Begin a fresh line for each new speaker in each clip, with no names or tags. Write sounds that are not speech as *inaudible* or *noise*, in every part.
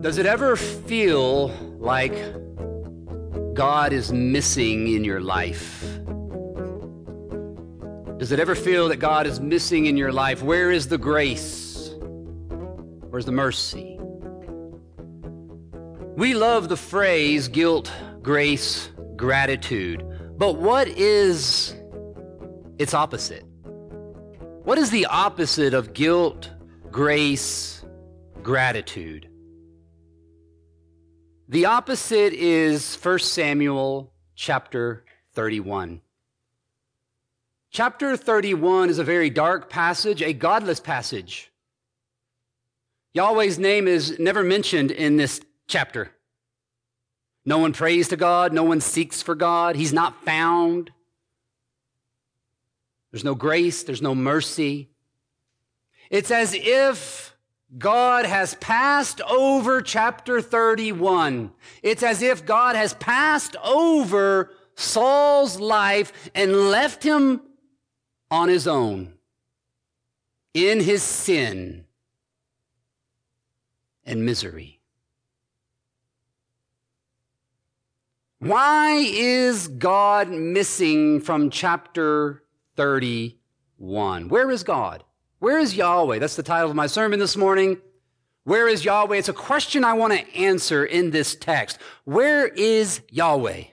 Does it ever feel like God is missing in your life? Does it ever feel that God is missing in your life? Where is the grace? Where's the mercy? We love the phrase guilt, grace, gratitude. But what is its opposite? What is the opposite of guilt, grace, gratitude? The opposite is 1 Samuel chapter 31. Chapter 31 is a very dark passage, a godless passage. Yahweh's name is never mentioned in this chapter. No one prays to God, no one seeks for God, He's not found. There's no grace, there's no mercy. It's as if God has passed over chapter 31. It's as if God has passed over Saul's life and left him on his own in his sin and misery. Why is God missing from chapter 31? Where is God? Where is Yahweh? That's the title of my sermon this morning. Where is Yahweh? It's a question I want to answer in this text. Where is Yahweh?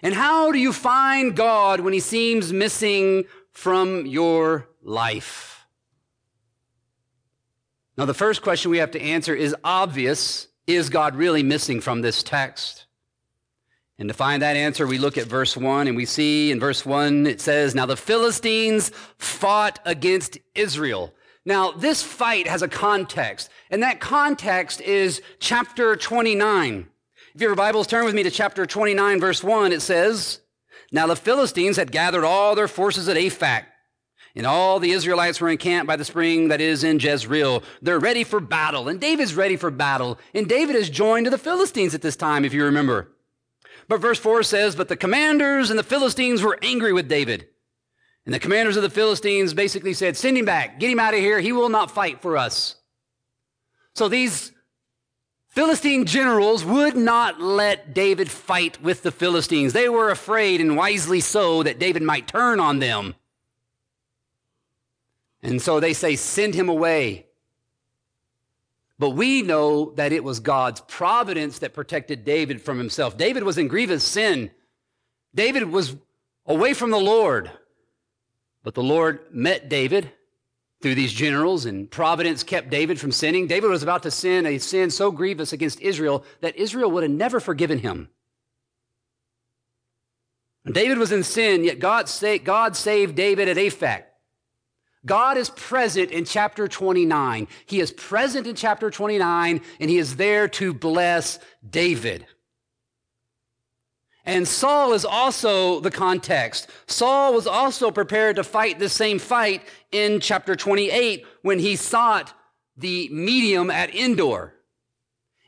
And how do you find God when he seems missing from your life? Now, the first question we have to answer is obvious. Is God really missing from this text? And to find that answer, we look at verse 1 and we see in verse 1 it says, Now the Philistines fought against Israel. Now, this fight has a context, and that context is chapter 29. If your Bibles turn with me to chapter 29, verse 1, it says, Now the Philistines had gathered all their forces at Aphek, and all the Israelites were encamped by the spring that is in Jezreel. They're ready for battle, and David's ready for battle. And David is joined to the Philistines at this time, if you remember. But verse 4 says, But the commanders and the Philistines were angry with David. And the commanders of the Philistines basically said, Send him back, get him out of here. He will not fight for us. So these Philistine generals would not let David fight with the Philistines. They were afraid, and wisely so, that David might turn on them. And so they say, Send him away. But we know that it was God's providence that protected David from himself. David was in grievous sin. David was away from the Lord. But the Lord met David through these generals, and providence kept David from sinning. David was about to sin a sin so grievous against Israel that Israel would have never forgiven him. David was in sin, yet God, God saved David at Aphek. God is present in chapter 29. He is present in chapter 29 and he is there to bless David. And Saul is also the context. Saul was also prepared to fight the same fight in chapter 28 when he sought the medium at Endor.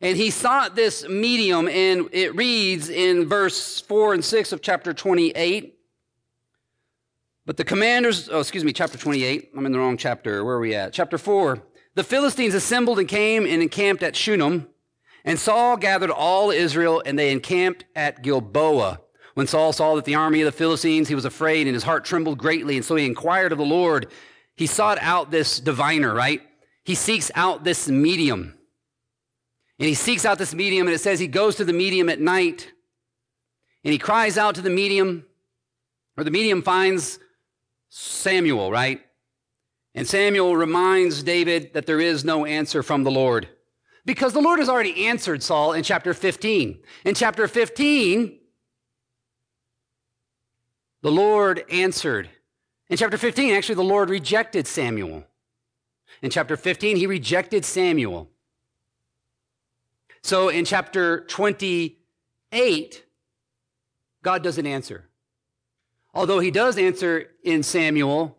And he sought this medium, and it reads in verse 4 and 6 of chapter 28 but the commanders, oh, excuse me, chapter 28. I'm in the wrong chapter. Where are we at? Chapter 4. The Philistines assembled and came and encamped at Shunem. And Saul gathered all Israel, and they encamped at Gilboa. When Saul saw that the army of the Philistines, he was afraid, and his heart trembled greatly. And so he inquired of the Lord. He sought out this diviner, right? He seeks out this medium. And he seeks out this medium, and it says he goes to the medium at night, and he cries out to the medium, or the medium finds Samuel, right? And Samuel reminds David that there is no answer from the Lord. Because the Lord has already answered Saul in chapter 15. In chapter 15, the Lord answered. In chapter 15, actually, the Lord rejected Samuel. In chapter 15, he rejected Samuel. So in chapter 28, God doesn't answer. Although he does answer in Samuel,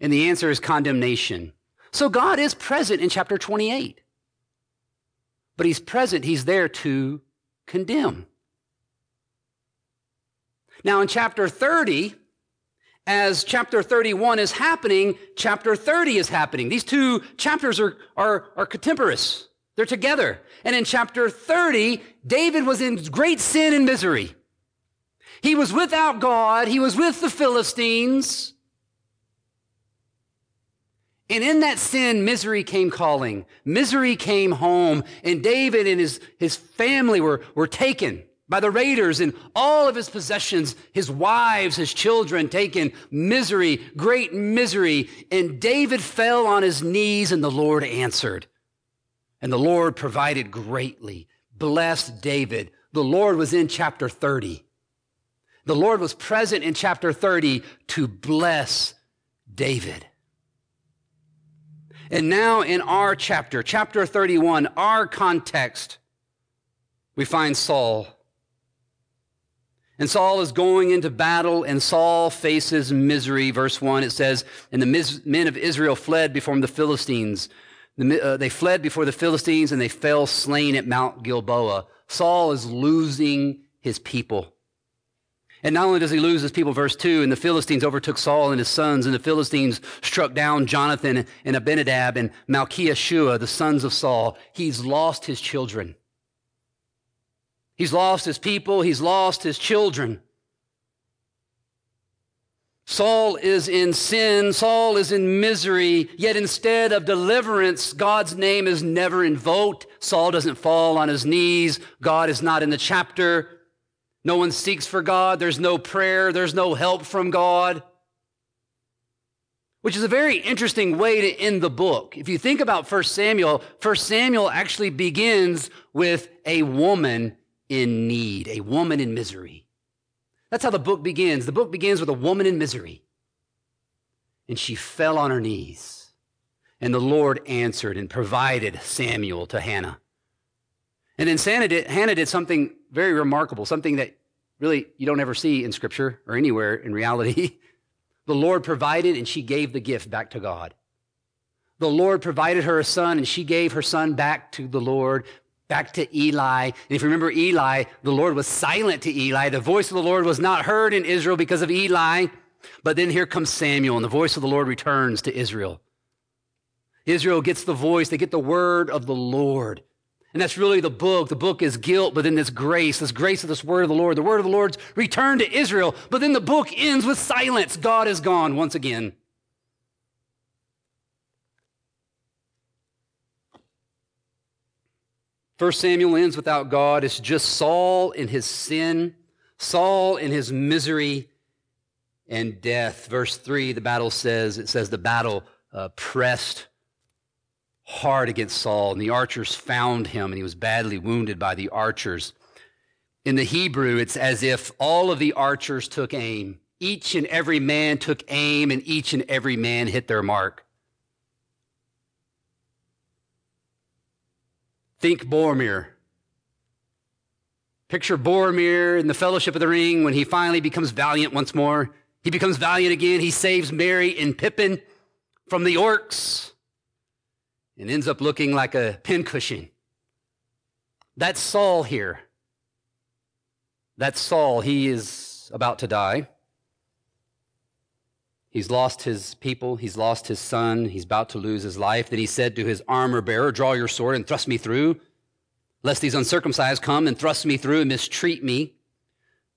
and the answer is condemnation. So God is present in chapter 28. But he's present, he's there to condemn. Now, in chapter 30, as chapter 31 is happening, chapter 30 is happening. These two chapters are, are, are contemporaneous. They're together. And in chapter 30, David was in great sin and misery. He was without God. He was with the Philistines. And in that sin, misery came calling. Misery came home. And David and his, his family were, were taken by the raiders and all of his possessions, his wives, his children taken. Misery, great misery. And David fell on his knees and the Lord answered. And the Lord provided greatly, blessed David. The Lord was in chapter 30. The Lord was present in chapter 30 to bless David. And now in our chapter, chapter 31, our context, we find Saul. And Saul is going into battle, and Saul faces misery. Verse 1, it says, And the men of Israel fled before the Philistines. Uh, they fled before the Philistines and they fell slain at Mount Gilboa. Saul is losing his people. And not only does he lose his people, verse 2, and the Philistines overtook Saul and his sons, and the Philistines struck down Jonathan and Abinadab and Malchishua, the sons of Saul. He's lost his children. He's lost his people. He's lost his children. Saul is in sin. Saul is in misery. Yet instead of deliverance, God's name is never invoked. Saul doesn't fall on his knees. God is not in the chapter. No one seeks for God. There's no prayer. There's no help from God. Which is a very interesting way to end the book. If you think about 1 Samuel, 1 Samuel actually begins with a woman in need, a woman in misery. That's how the book begins. The book begins with a woman in misery. And she fell on her knees. And the Lord answered and provided Samuel to Hannah. And then Hannah did something very remarkable, something that really you don't ever see in Scripture or anywhere in reality. *laughs* the Lord provided and she gave the gift back to God. The Lord provided her a son and she gave her son back to the Lord back to Eli. And if you remember Eli, the Lord was silent to Eli. The voice of the Lord was not heard in Israel because of Eli. But then here comes Samuel, and the voice of the Lord returns to Israel. Israel gets the voice, they get the word of the Lord. And that's really the book. The book is guilt, but then this grace, this grace of this word of the Lord. The word of the Lord's return to Israel, but then the book ends with silence. God is gone once again. 1 Samuel ends without God. It's just Saul in his sin, Saul in his misery and death. Verse 3, the battle says, it says the battle uh, pressed hard against Saul, and the archers found him, and he was badly wounded by the archers. In the Hebrew, it's as if all of the archers took aim. Each and every man took aim, and each and every man hit their mark. Think Boromir. Picture Boromir in the Fellowship of the Ring when he finally becomes valiant once more. He becomes valiant again. He saves Merry and Pippin from the orcs and ends up looking like a pincushion. That's Saul here. That's Saul. He is about to die. He's lost his people. He's lost his son. He's about to lose his life. Then he said to his armor bearer, Draw your sword and thrust me through, lest these uncircumcised come and thrust me through and mistreat me.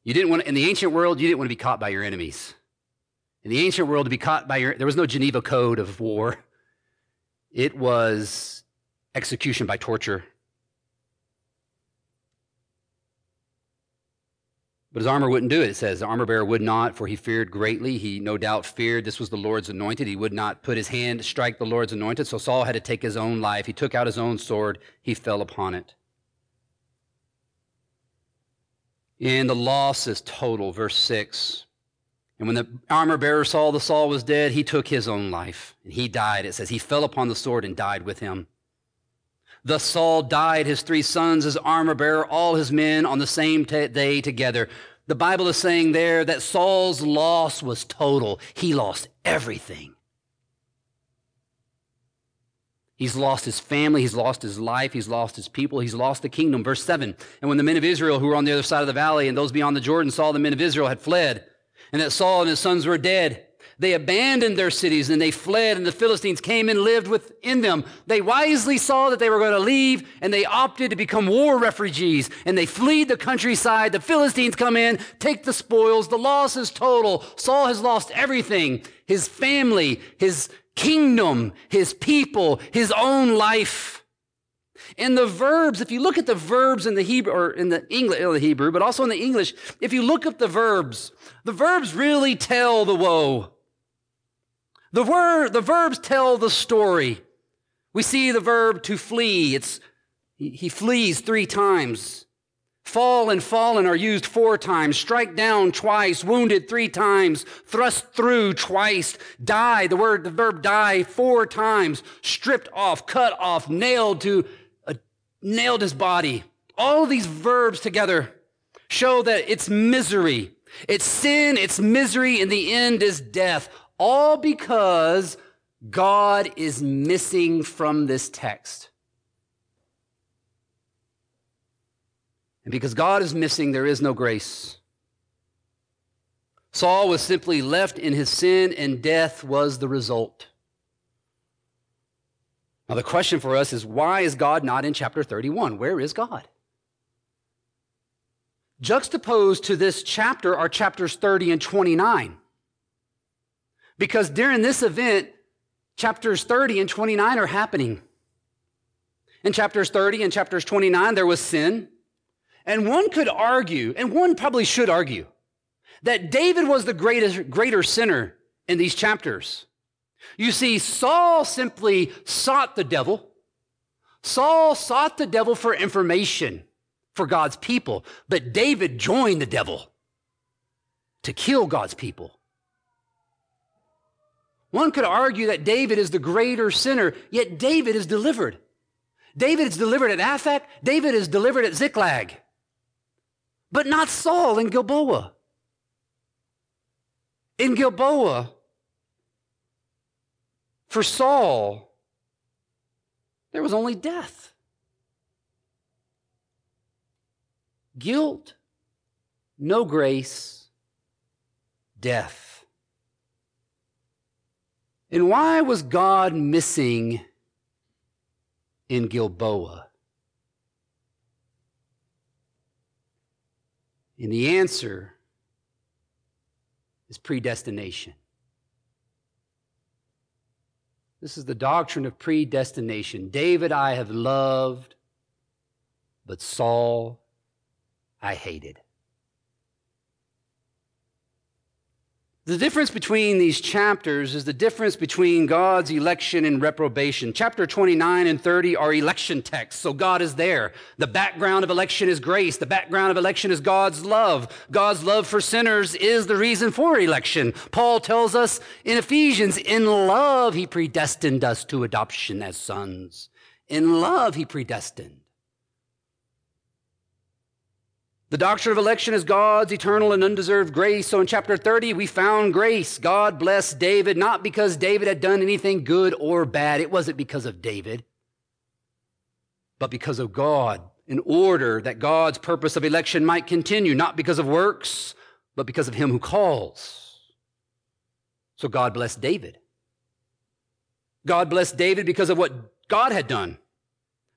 You didn't want, in the ancient world, you didn't want to be caught by your enemies. In the ancient world, to be caught by your, there was no Geneva Code of war. It was execution by torture. But his armor wouldn't do it, it says. The armor bearer would not, for he feared greatly. He no doubt feared this was the Lord's anointed. He would not put his hand strike the Lord's anointed. So Saul had to take his own life. He took out his own sword. He fell upon it. And the loss is total. Verse 6. And when the armor bearer saw that Saul was dead, he took his own life. And he died. It says he fell upon the sword and died with him. Thus Saul died, his three sons, his armor bearer, all his men on the same t- day together. The Bible is saying there that Saul's loss was total. He lost everything. He's lost his family, he's lost his life, he's lost his people, he's lost the kingdom. Verse 7 And when the men of Israel who were on the other side of the valley and those beyond the Jordan saw the men of Israel had fled, and that Saul and his sons were dead, They abandoned their cities and they fled, and the Philistines came and lived within them. They wisely saw that they were going to leave, and they opted to become war refugees, and they fled the countryside. The Philistines come in, take the spoils. The loss is total. Saul has lost everything his family, his kingdom, his people, his own life. And the verbs, if you look at the verbs in the Hebrew, or in the English, the Hebrew, but also in the English, if you look up the verbs, the verbs really tell the woe. The, word, the verbs tell the story. We see the verb to flee. It's, he flees three times. Fall and fallen are used four times. Strike down twice. Wounded three times. Thrust through twice. Die. The word, the verb die four times. Stripped off, cut off, nailed to, nailed his body. All these verbs together show that it's misery. It's sin, it's misery, and the end is death. All because God is missing from this text. And because God is missing, there is no grace. Saul was simply left in his sin, and death was the result. Now, the question for us is why is God not in chapter 31? Where is God? Juxtaposed to this chapter are chapters 30 and 29. Because during this event, chapters 30 and 29 are happening. In chapters 30 and chapters 29, there was sin. And one could argue, and one probably should argue, that David was the greatest, greater sinner in these chapters. You see, Saul simply sought the devil. Saul sought the devil for information for God's people, but David joined the devil to kill God's people. One could argue that David is the greater sinner, yet David is delivered. David is delivered at Aphek, David is delivered at Ziklag, but not Saul in Gilboa. In Gilboa, for Saul, there was only death. Guilt, no grace, death. And why was God missing in Gilboa? And the answer is predestination. This is the doctrine of predestination. David I have loved, but Saul I hated. The difference between these chapters is the difference between God's election and reprobation. Chapter 29 and 30 are election texts, so God is there. The background of election is grace. The background of election is God's love. God's love for sinners is the reason for election. Paul tells us in Ephesians, in love, he predestined us to adoption as sons. In love, he predestined. The doctrine of election is God's eternal and undeserved grace. So in chapter 30, we found grace. God blessed David, not because David had done anything good or bad. It wasn't because of David, but because of God, in order that God's purpose of election might continue, not because of works, but because of him who calls. So God blessed David. God blessed David because of what God had done.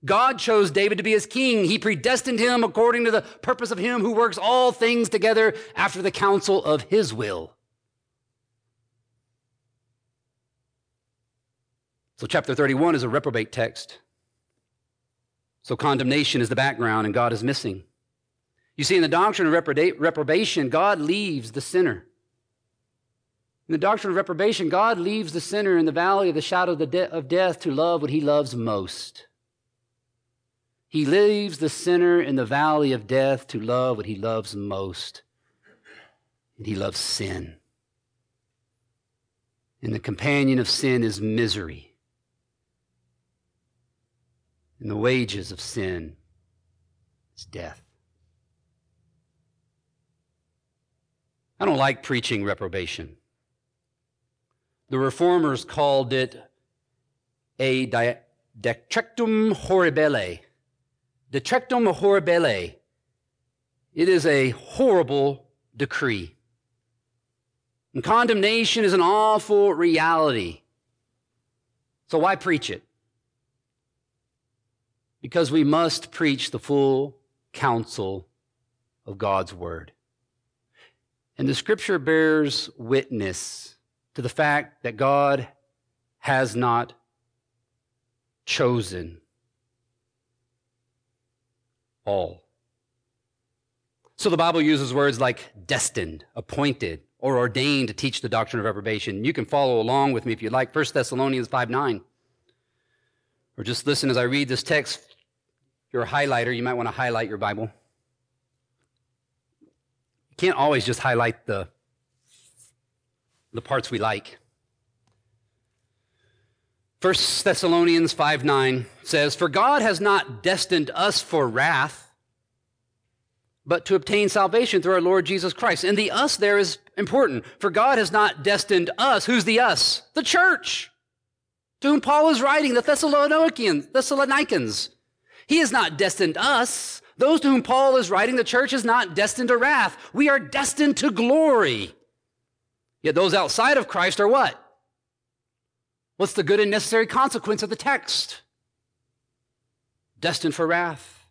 God chose David to be his king. He predestined him according to the purpose of him who works all things together after the counsel of his will. So, chapter 31 is a reprobate text. So, condemnation is the background, and God is missing. You see, in the doctrine of reprobation, God leaves the sinner. In the doctrine of reprobation, God leaves the sinner in the valley of the shadow of, the de- of death to love what he loves most. He leaves the sinner in the valley of death to love what he loves most. And he loves sin. And the companion of sin is misery. And the wages of sin is death. I don't like preaching reprobation. The reformers called it a decretum horribile, Decretum horribile. It is a horrible decree. And condemnation is an awful reality. So why preach it? Because we must preach the full counsel of God's word. And the scripture bears witness to the fact that God has not chosen all. So the Bible uses words like destined, appointed, or ordained to teach the doctrine of reprobation. You can follow along with me if you'd like. 1 Thessalonians 5 9. Or just listen as I read this text. If You're a highlighter, you might want to highlight your Bible. You can't always just highlight the, the parts we like. 1 Thessalonians 5 9 says, For God has not destined us for wrath but to obtain salvation through our Lord Jesus Christ. And the us there is important, for God has not destined us. Who's the us? The church, to whom Paul is writing, the Thessalonians. Thessalonians. He has not destined us. Those to whom Paul is writing, the church is not destined to wrath. We are destined to glory. Yet those outside of Christ are what? What's the good and necessary consequence of the text? Destined for wrath.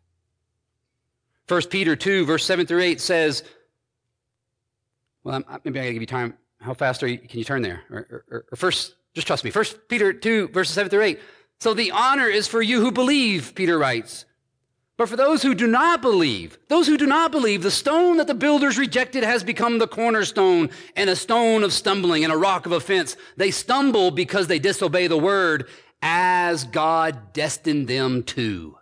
1 Peter 2, verse 7 through 8 says, well, maybe I gotta give you time. How fast are you, can you turn there? Or, or, or first, just trust me. 1 Peter 2, verses 7 through 8. So the honor is for you who believe, Peter writes. But for those who do not believe, those who do not believe, the stone that the builders rejected has become the cornerstone and a stone of stumbling and a rock of offense. They stumble because they disobey the word as God destined them to.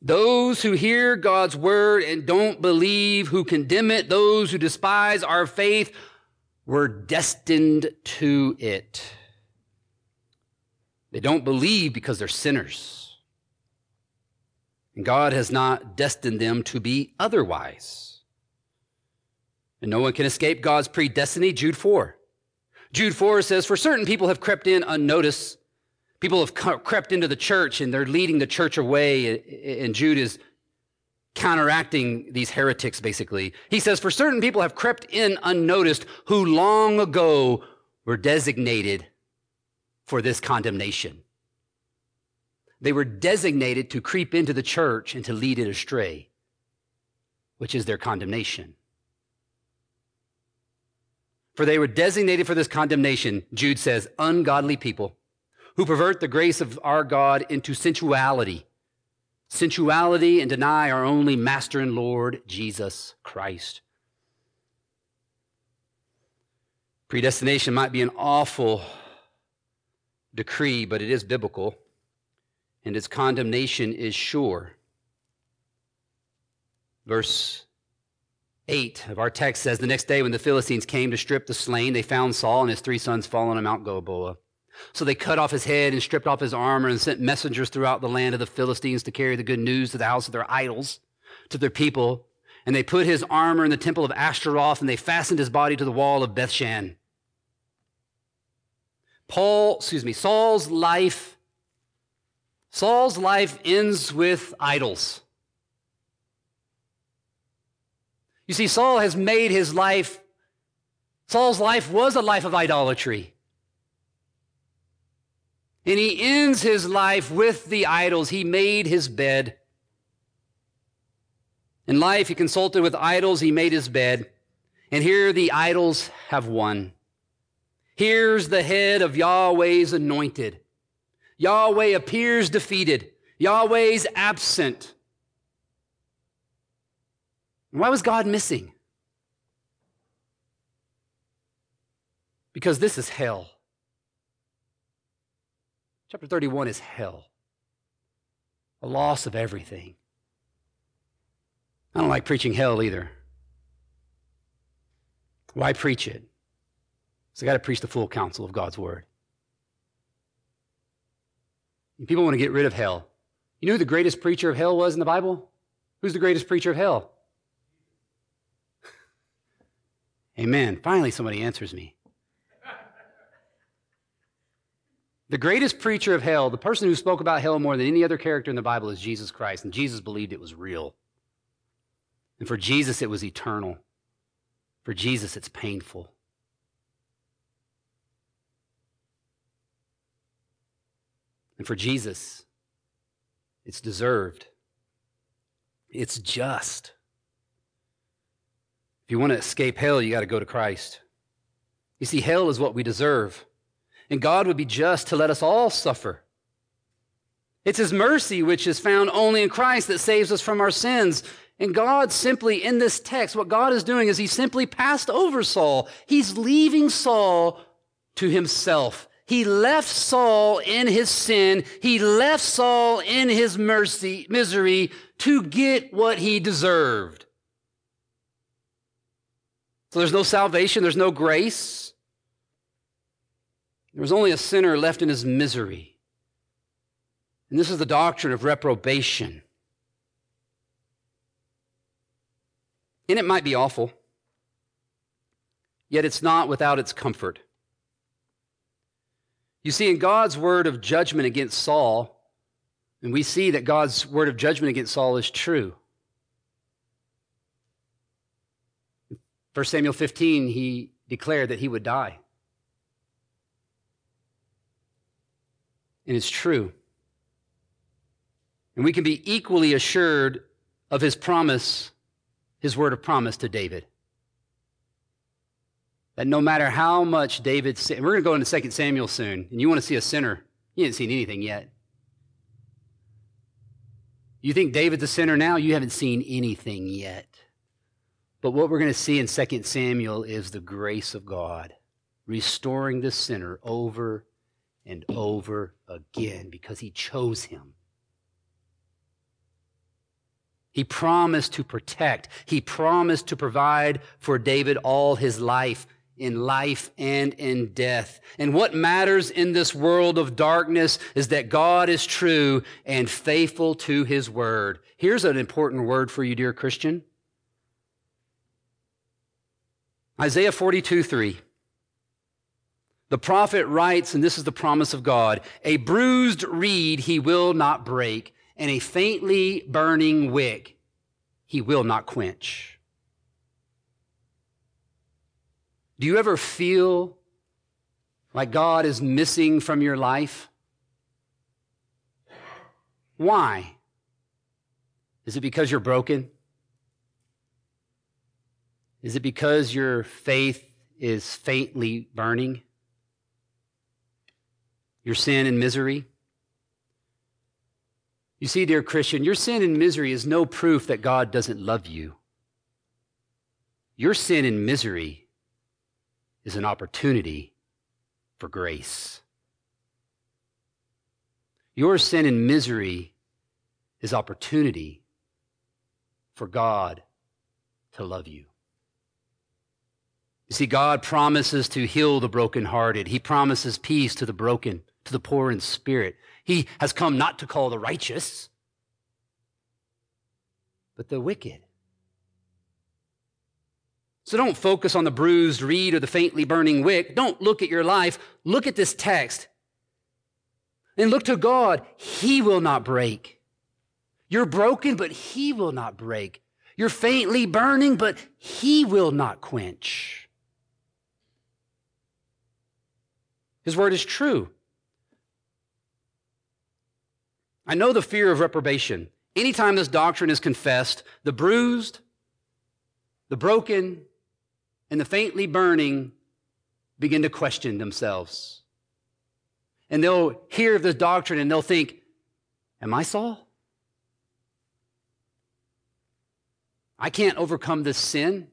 Those who hear God's word and don't believe, who condemn it, those who despise our faith, were destined to it. They don't believe because they're sinners. And God has not destined them to be otherwise. And no one can escape God's predestiny, Jude 4. Jude 4 says, For certain people have crept in unnoticed People have crept into the church and they're leading the church away, and Jude is counteracting these heretics, basically. He says, For certain people have crept in unnoticed who long ago were designated for this condemnation. They were designated to creep into the church and to lead it astray, which is their condemnation. For they were designated for this condemnation, Jude says, ungodly people who pervert the grace of our God into sensuality, sensuality and deny our only Master and Lord, Jesus Christ. Predestination might be an awful decree, but it is biblical, and its condemnation is sure. Verse 8 of our text says The next day, when the Philistines came to strip the slain, they found Saul and his three sons fallen on Mount Gilboa. So they cut off his head and stripped off his armor and sent messengers throughout the land of the Philistines to carry the good news to the house of their idols, to their people. And they put his armor in the temple of Ashtaroth and they fastened his body to the wall of Bethshan. Paul, excuse me, Saul's life, Saul's life ends with idols. You see, Saul has made his life, Saul's life was a life of idolatry. And he ends his life with the idols. He made his bed. In life, he consulted with idols, he made his bed. And here the idols have won. Here's the head of Yahweh's anointed. Yahweh appears defeated. Yahweh's absent. Why was God missing? Because this is hell. Chapter 31 is hell, a loss of everything. I don't like preaching hell either. Why preach it? So I got to preach the full counsel of God's word. And people want to get rid of hell. You know who the greatest preacher of hell was in the Bible? Who's the greatest preacher of hell? *laughs* Amen. Finally, somebody answers me. The greatest preacher of hell, the person who spoke about hell more than any other character in the Bible, is Jesus Christ, and Jesus believed it was real. And for Jesus, it was eternal. For Jesus, it's painful. And for Jesus, it's deserved. It's just. If you want to escape hell, you got to go to Christ. You see, hell is what we deserve. And God would be just to let us all suffer. It's His mercy, which is found only in Christ, that saves us from our sins. And God simply, in this text, what God is doing is He simply passed over Saul. He's leaving Saul to himself. He left Saul in his sin. He left Saul in his mercy, misery to get what he deserved. So there's no salvation, there's no grace. There was only a sinner left in his misery. And this is the doctrine of reprobation. And it might be awful, yet it's not without its comfort. You see, in God's word of judgment against Saul, and we see that God's word of judgment against Saul is true. 1 Samuel 15, he declared that he would die. And it's true. And we can be equally assured of his promise, his word of promise to David that no matter how much David sinned, we're going to go into 2 Samuel soon, and you want to see a sinner. You haven't seen anything yet. You think David's a sinner now? You haven't seen anything yet. But what we're going to see in 2 Samuel is the grace of God restoring the sinner over and over again because he chose him. He promised to protect. He promised to provide for David all his life in life and in death. And what matters in this world of darkness is that God is true and faithful to his word. Here's an important word for you, dear Christian. Isaiah 42 3. The prophet writes, and this is the promise of God a bruised reed he will not break, and a faintly burning wick he will not quench. Do you ever feel like God is missing from your life? Why? Is it because you're broken? Is it because your faith is faintly burning? Your sin and misery? You see, dear Christian, your sin and misery is no proof that God doesn't love you. Your sin and misery is an opportunity for grace. Your sin and misery is opportunity for God to love you. You see, God promises to heal the brokenhearted. He promises peace to the broken, to the poor in spirit. He has come not to call the righteous, but the wicked. So don't focus on the bruised reed or the faintly burning wick. Don't look at your life. Look at this text. And look to God. He will not break. You're broken, but He will not break. You're faintly burning, but He will not quench. His word is true. I know the fear of reprobation. Anytime this doctrine is confessed, the bruised, the broken, and the faintly burning begin to question themselves. And they'll hear this doctrine and they'll think, Am I Saul? I can't overcome this sin.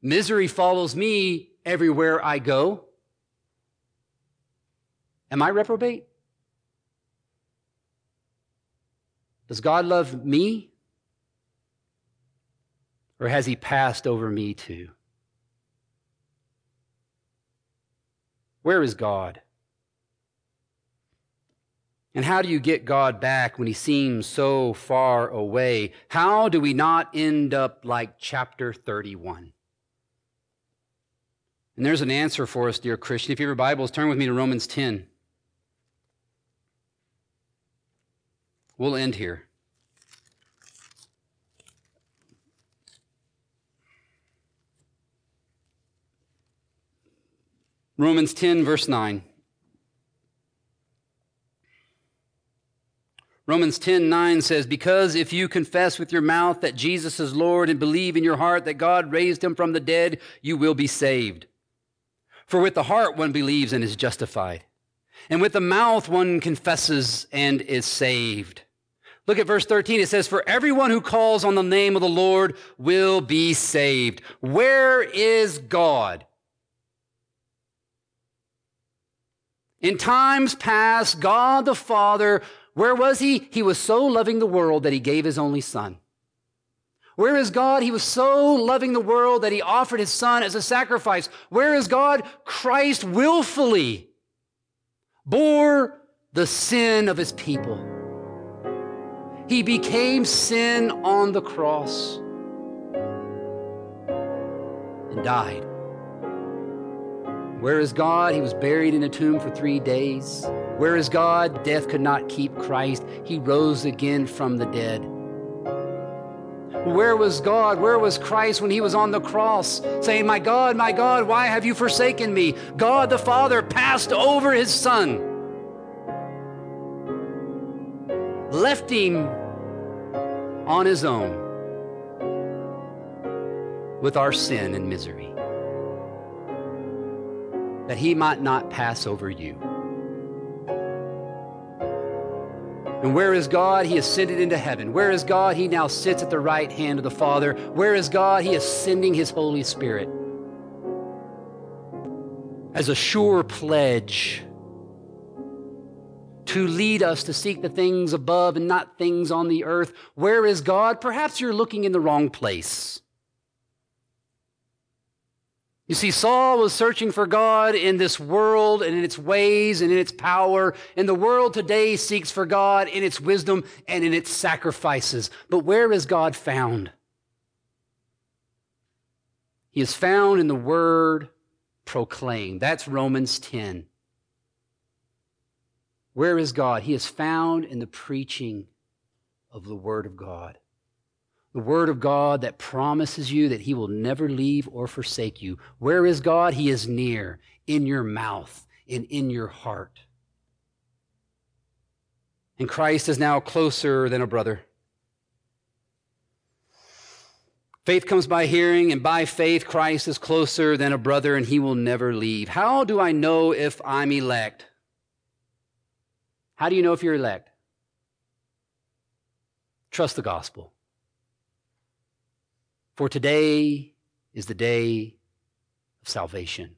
Misery follows me everywhere I go. Am I reprobate? Does God love me? Or has he passed over me too? Where is God? And how do you get God back when he seems so far away? How do we not end up like chapter 31? And there's an answer for us, dear Christian. If you have your Bibles, turn with me to Romans 10. We'll end here. Romans 10, verse 9. Romans 10 9 says, Because if you confess with your mouth that Jesus is Lord and believe in your heart that God raised him from the dead, you will be saved. For with the heart one believes and is justified, and with the mouth one confesses and is saved. Look at verse 13. It says, For everyone who calls on the name of the Lord will be saved. Where is God? In times past, God the Father where was he? He was so loving the world that he gave his only son. Where is God? He was so loving the world that he offered his son as a sacrifice. Where is God? Christ willfully bore the sin of his people. He became sin on the cross and died. Where is God? He was buried in a tomb for three days. Where is God? Death could not keep Christ. He rose again from the dead. Where was God? Where was Christ when he was on the cross saying, My God, my God, why have you forsaken me? God the Father passed over his Son, left him on his own with our sin and misery that he might not pass over you. And where is God? He ascended into heaven. Where is God? He now sits at the right hand of the Father. Where is God? He is sending his Holy Spirit as a sure pledge to lead us to seek the things above and not things on the earth. Where is God? Perhaps you're looking in the wrong place. You see, Saul was searching for God in this world and in its ways and in its power. And the world today seeks for God in its wisdom and in its sacrifices. But where is God found? He is found in the word proclaimed. That's Romans 10. Where is God? He is found in the preaching of the word of God the word of God that promises you that he will never leave or forsake you. Where is God? He is near, in your mouth and in your heart. And Christ is now closer than a brother. Faith comes by hearing, and by faith, Christ is closer than a brother, and he will never leave. How do I know if I'm elect? How do you know if you're elect? Trust the gospel. For today is the day of salvation.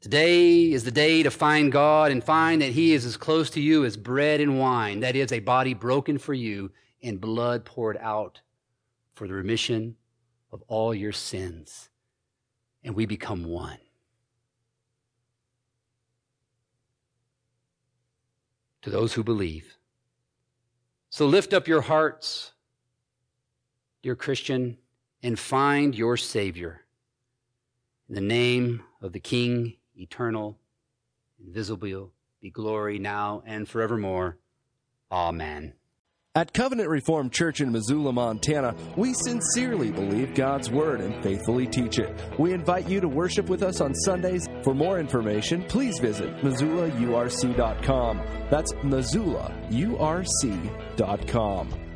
Today is the day to find God and find that He is as close to you as bread and wine. That is, a body broken for you and blood poured out for the remission of all your sins. And we become one. To those who believe. So lift up your hearts dear Christian, and find your Savior. In the name of the King, eternal, invisible, be glory now and forevermore. Amen.
At Covenant Reformed Church in Missoula, Montana, we sincerely believe God's Word and faithfully teach it. We invite you to worship with us on Sundays. For more information, please visit MissoulaURC.com. That's MissoulaURC.com.